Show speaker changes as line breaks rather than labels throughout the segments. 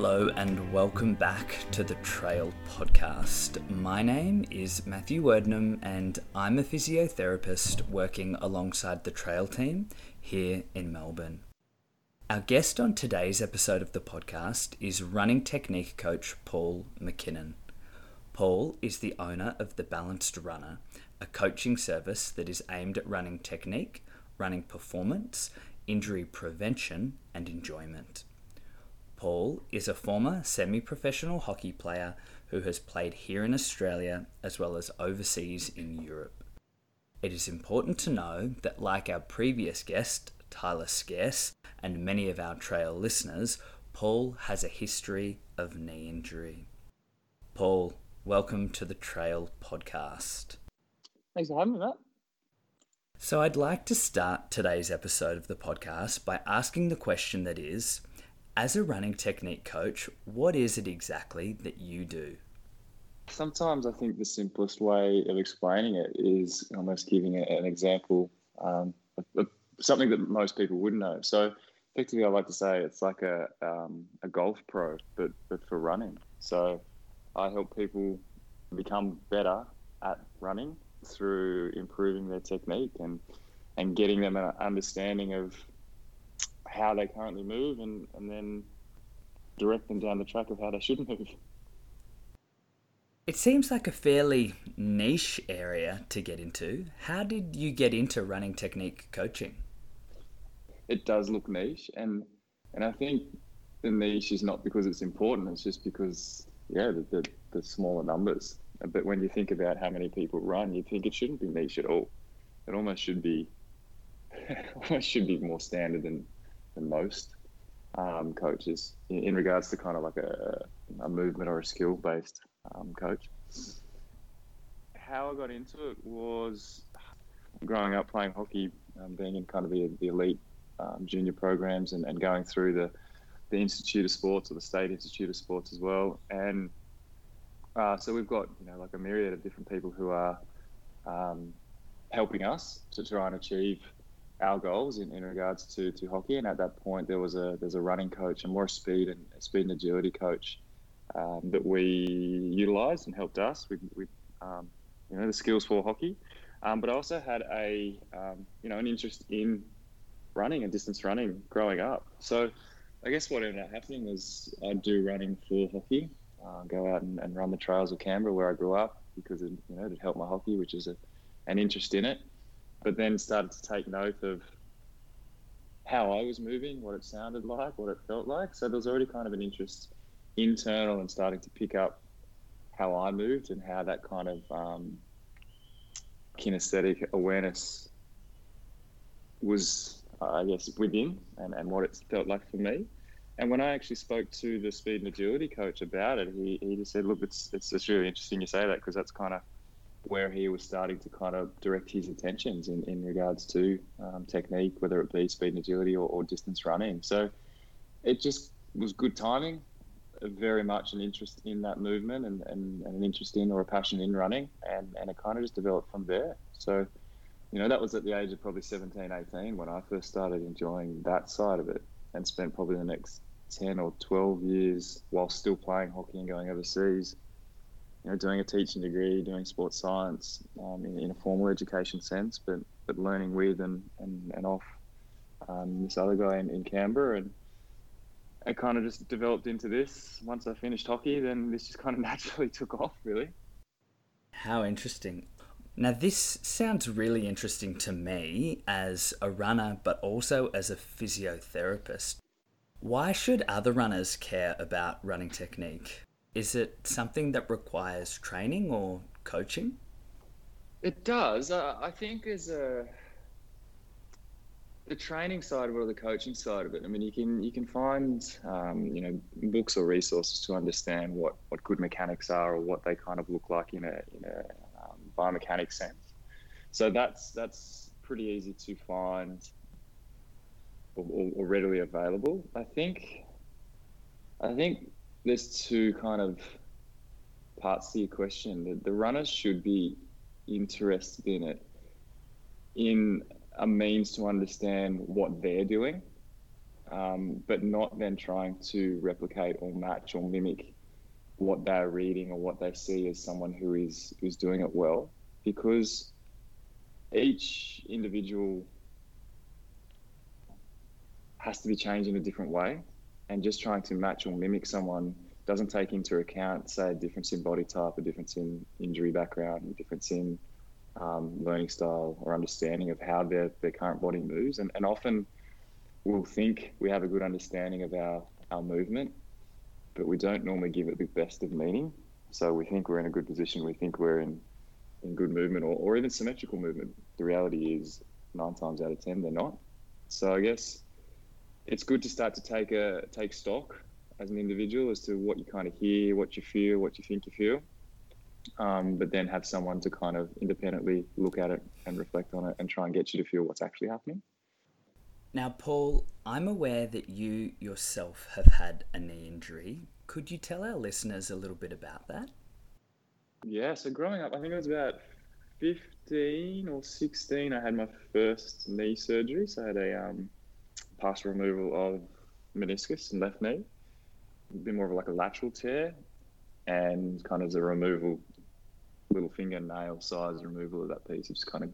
Hello and welcome back to the Trail Podcast. My name is Matthew Wordnam and I'm a physiotherapist working alongside the Trail team here in Melbourne. Our guest on today's episode of the podcast is running technique coach Paul McKinnon. Paul is the owner of The Balanced Runner, a coaching service that is aimed at running technique, running performance, injury prevention, and enjoyment. Paul is a former semi professional hockey player who has played here in Australia as well as overseas in Europe. It is important to know that, like our previous guest, Tyler Scarce, and many of our trail listeners, Paul has a history of knee injury. Paul, welcome to the Trail Podcast.
Thanks for having me, Matt.
So, I'd like to start today's episode of the podcast by asking the question that is as a running technique coach, what is it exactly that you do?
Sometimes I think the simplest way of explaining it is almost giving an example, um, of, something that most people wouldn't know. So, effectively, I like to say it's like a um, a golf pro, but but for running. So, I help people become better at running through improving their technique and and getting them an understanding of how they currently move and, and then direct them down the track of how they should move.
It seems like a fairly niche area to get into. How did you get into running technique coaching?
It does look niche, and and I think the niche is not because it's important. It's just because yeah, the, the, the smaller numbers. But when you think about how many people run, you think it shouldn't be niche at all. It almost should be almost should be more standard than most um, coaches in, in, regards to kind of like a, a movement or a skill based um, coach. How I got into it was growing up playing hockey, um, being in kind of the, the elite um, junior programs and, and going through the, the Institute of Sports or the State Institute of Sports as well. And uh, so we've got, you know, like a myriad of different people who are um, helping us to try and achieve our goals in, in regards to, to hockey. And at that point, there was a there's a running coach, a more speed and speed and agility coach um, that we utilised and helped us with, with um, you know the skills for hockey. Um, but I also had a um, you know an interest in running and distance running growing up. So I guess what ended up happening was I'd do running for hockey, uh, go out and, and, run the trails of Canberra where I grew up because it, you know it helped my hockey, which is a, an interest in it but then started to take note of how I was moving, what it sounded like, what it felt like. So there was already kind of an interest internal and starting to pick up how I moved and how that kind of um, kinesthetic awareness was, uh, I guess, within and, and what it felt like for me. And when I actually spoke to the speed and agility coach about it, he, he just said, look, it's, it's really interesting you say that because that's kind of where he was starting to kind of direct his attentions in, in regards to um, technique, whether it be speed and agility or, or, distance running. So it just was good timing, very much an interest in that movement and, and, and an interest in or a passion in running. And, and it kind of just developed from there. So, you know, that was at the age of probably 17, 18 when I first started enjoying that side of it and spent probably the next 10 or 12 years while still playing hockey and going overseas you know, doing a teaching degree, doing sports science um, in, in, a formal education sense, but but learning with and and, and off um, this other guy in, in Canberra, and it kind of just developed into this. Once I finished hockey, then this just kind of naturally took off, really.
How interesting. Now, this sounds really interesting to me as a runner, but also as a physiotherapist. Why should other runners care about running technique? Is it something that requires training or coaching?
It does. Uh, I think as a the training side of it or the coaching side of it. I mean, you can you can find um, you know books or resources to understand what, what good mechanics are or what they kind of look like in a in a um, biomechanics sense. So that's that's pretty easy to find or, or, or readily available. I think I think there's two kind of parts to your question. The, the runners should be interested in it in a means to understand what they're doing um, but not then trying to replicate or match or mimic what they're reading or what they see as someone who is who's doing it well, because each individual has to be changed in a different way, and just trying to match or mimic someone doesn't take into account, say, a difference in body type, a difference in injury background, a difference in um, learning style or understanding of how their, their current body moves. And, and often we'll think we have a good understanding of our, our movement, but we don't normally give it the best of meaning. So we think we're in a good position, we think we're in, in good movement or, or even symmetrical movement. The reality is nine times out of ten they're not. So I guess it's good to start to take a take stock as an individual as to what you kind of hear, what you feel, what you think you feel. Um, but then have someone to kind of independently look at it and reflect on it and try and get you to feel what's actually happening.
Now, Paul, I'm aware that you yourself have had a knee injury. Could you tell our listeners a little bit about that?
Yeah, so growing up, I think it was about 15 or 16, I had my first knee surgery. So I had a um, partial removal of meniscus and left knee a bit more of like a lateral tear and kind of the removal, little fingernail size removal of that piece. It just kind of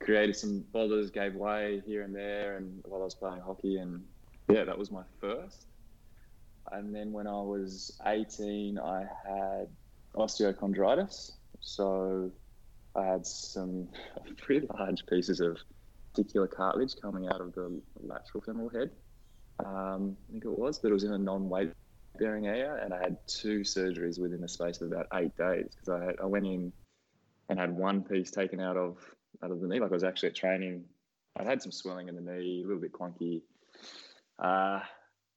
created some bothers, gave way here and there, and while I was playing hockey, and yeah, that was my first. And then when I was 18, I had osteochondritis. So I had some pretty large pieces of articular cartilage coming out of the lateral femoral head. Um, I think it was, but it was in a non-weight bearing area, and I had two surgeries within the space of about eight days because I I went in and had one piece taken out of out of the knee. Like I was actually at training. I'd had some swelling in the knee, a little bit clunky. Uh,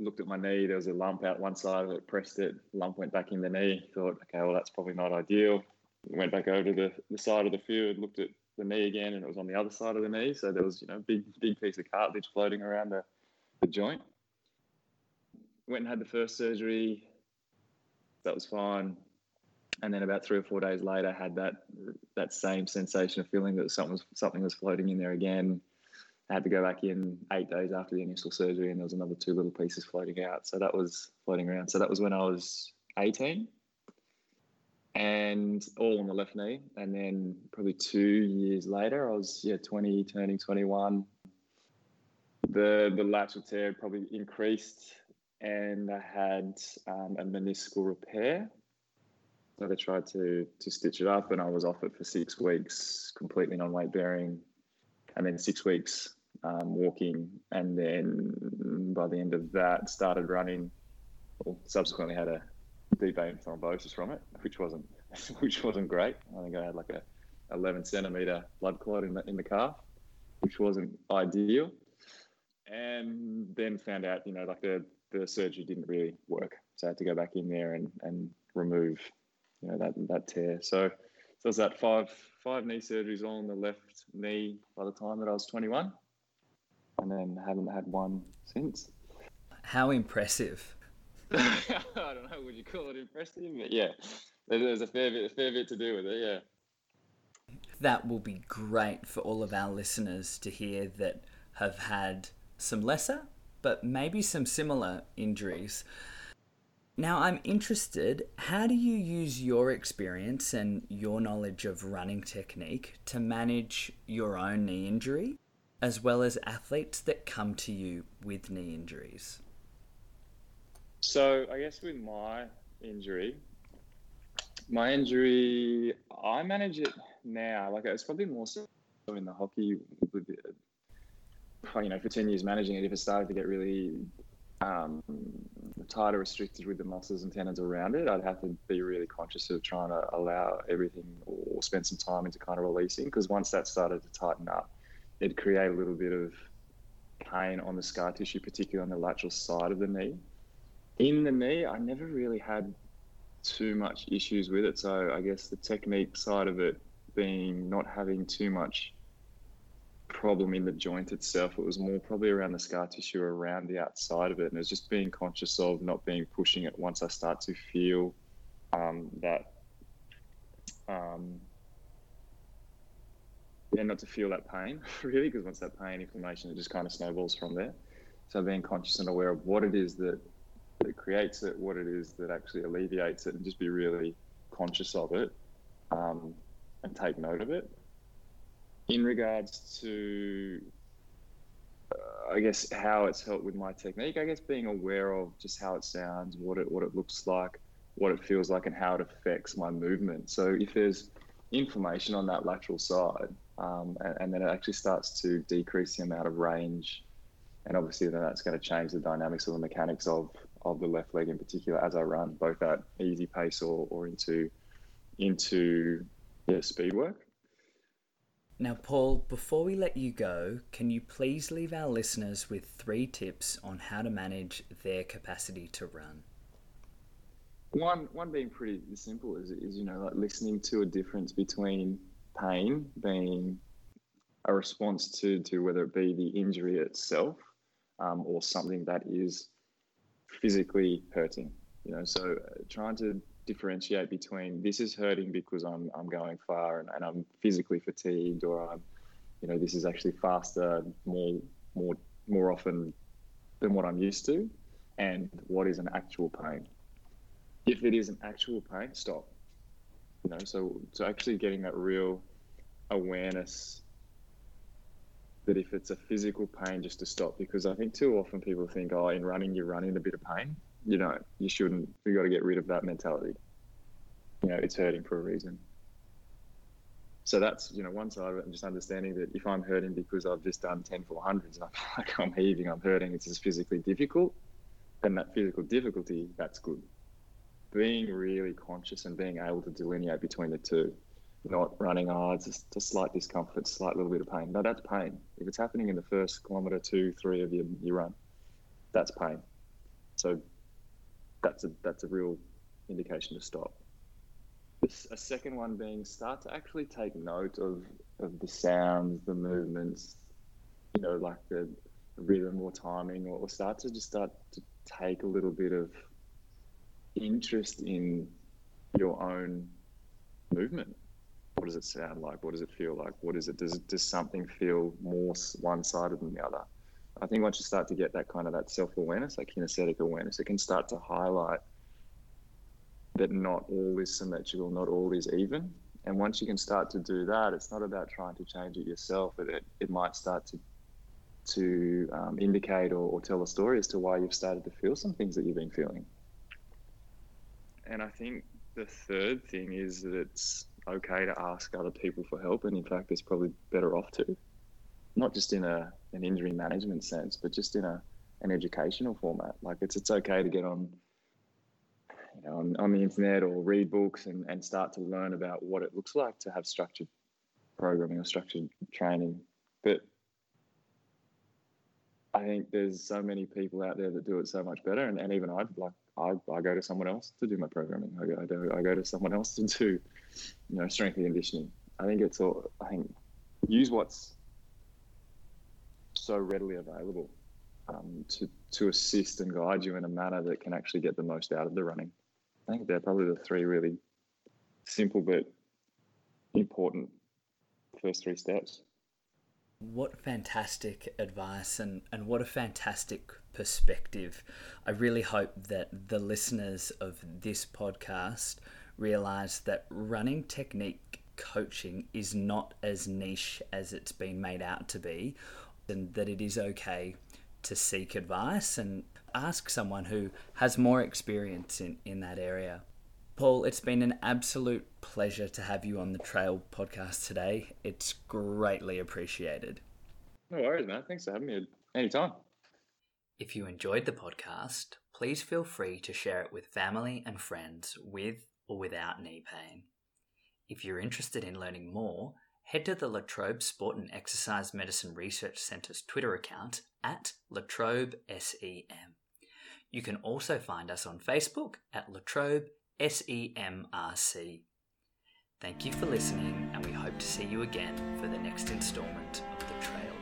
looked at my knee. There was a lump out one side of it. Pressed it. Lump went back in the knee. Thought, okay, well that's probably not ideal. Went back over to the, the side of the field. Looked at the knee again, and it was on the other side of the knee. So there was you know big big piece of cartilage floating around the, the joint went and had the first surgery. That was fine. And then about three or four days later, had that that same sensation of feeling that something was something was floating in there again. I had to go back in eight days after the initial surgery, and there was another two little pieces floating out. So that was floating around. So that was when I was 18, and all on the left knee. And then probably two years later, I was yeah 20, turning 21. The the lateral tear probably increased and I had um, a meniscal repair. So they tried to to stitch it up, and I was off it for six weeks, completely non weight bearing, and then six weeks um, walking, and then by the end of that, started running. Well, subsequently had a deep vein thrombosis from it, which wasn't which wasn't great. I think I had like a 11 centimeter blood clot in the in the calf, which wasn't ideal. And then found out, you know, like the the surgery didn't really work. So I had to go back in there and, and remove, you know, that that tear. So so was that five five knee surgeries all on the left knee by the time that I was 21, and then haven't had one since.
How impressive!
Would you call it impressive? But yeah, there's a fair bit, a fair bit to do with it. Yeah.
That will be great for all of our listeners to hear that have had some lesser but maybe some similar injuries. Now, I'm interested how do you use your experience and your knowledge of running technique to manage your own knee injury, as well as athletes that come to you with knee injuries?
So, I guess with my injury, my injury, I manage it now. Like, it's probably more so in the hockey with you know, for 10 years managing it, if it started to get really um, tight or restricted with the muscles and tendons around it, I'd have to be really conscious of trying to allow everything or spend some time into kind of releasing. Because once that started to tighten up, it'd create a little bit of pain on the scar tissue, particularly on the lateral side of the knee. In the knee, I never really had too much issues with it. So I guess the technique side of it being not having too much problem in the joint itself. It was more probably around the scar tissue around the outside of it. And it was just being conscious of not being pushing it once I start to feel um, that, um, yeah, not to feel that pain really, because once that pain, inflammation, it just kind of snowballs from there. So being conscious and aware of what it is that that creates it, what it is that actually alleviates it, and just be really conscious of it um, and take note of it. In regards to, uh, I guess, how it's helped with my technique, I guess being aware of just how it sounds, what it what it looks like, what it feels like, and how it affects my movement. So if there's inflammation on that lateral side, um, and, and, then it actually starts to decrease the amount of range, and obviously then that's going to change the dynamics of the mechanics of of the left leg in particular as I run, both at easy pace or, or into into yeah, speed work.
Now, Paul, before we let you go, can you please leave our listeners with three tips on how to manage their capacity to run?
One, one being pretty simple is, is you know like listening to a difference between pain being a response to to whether it be the injury itself um, or something that is physically hurting. You know, so uh, trying to differentiate between this is hurting because I'm I'm going far and, and I'm physically fatigued, or I'm, you know, this is actually faster, more more more often than what I'm used to, and what is an actual pain. If it is an actual pain, stop. You know, so so actually getting that real awareness that if it's a physical pain, just to stop because I think too often people think, oh, in running you're running a bit of pain. You know, you shouldn't. You got to get rid of that mentality. You know, it's hurting for a reason. So that's you know one side of it, and just understanding that if I'm hurting because I've just done 10 400s and I'm like I'm heaving, I'm hurting, it's just physically difficult, then that physical difficulty, that's good. Being really conscious and being able to delineate between the two not running, it's just a slight discomfort, slight little bit of pain. No, that's pain. If it's happening in the first kilometre, two, three of your, your run, that's pain. So that's a that's a real indication to stop. A second one being start to actually take note of, of the sounds, the movements, you know, like the rhythm or timing, or, or start to just start to take a little bit of interest in your own movement what does it sound like? What does it feel like? What is it? Does does something feel more one-sided than the other? I think once you start to get that kind of that self-awareness, that kinesthetic awareness, it can start to highlight that not all is symmetrical, not all is even. And once you can start to do that, it's not about trying to change it yourself, but it, it might start to to um, indicate or, or tell a story as to why you've started to feel some things that you've been feeling. And I think the third thing is that it's okay to ask other people for help, and in fact, it's probably better off to, not just in a an injury management sense, but just in a an educational format. Like it's it's okay to get on, you know, on, on the internet or read books and, and start to learn about what it looks like to have structured programming or structured training. But I think there's so many people out there that do it so much better, and, and even I'd like I, I go to someone else to do my programming. I go, I, do, I go to someone else to do, you know, strength and conditioning. I think it's all. I think use what's so readily available um, to to assist and guide you in a manner that can actually get the most out of the running. I think they're probably the three really simple but important first three steps.
What fantastic advice and, and what a fantastic perspective. I really hope that the listeners of this podcast realize that running technique coaching is not as niche as it's been made out to be, and that it is okay to seek advice and ask someone who has more experience in, in that area. Paul, it's been an absolute pleasure to have you on the Trail podcast today. It's greatly appreciated.
No worries, man. Thanks for having me anytime.
If you enjoyed the podcast, please feel free to share it with family and friends with or without knee pain. If you're interested in learning more, head to the La Trobe Sport and Exercise Medicine Research Centre's Twitter account at Latrobe SEM. You can also find us on Facebook at Latrobe SEMRC. Thank you for listening, and we hope to see you again for the next instalment of the Trail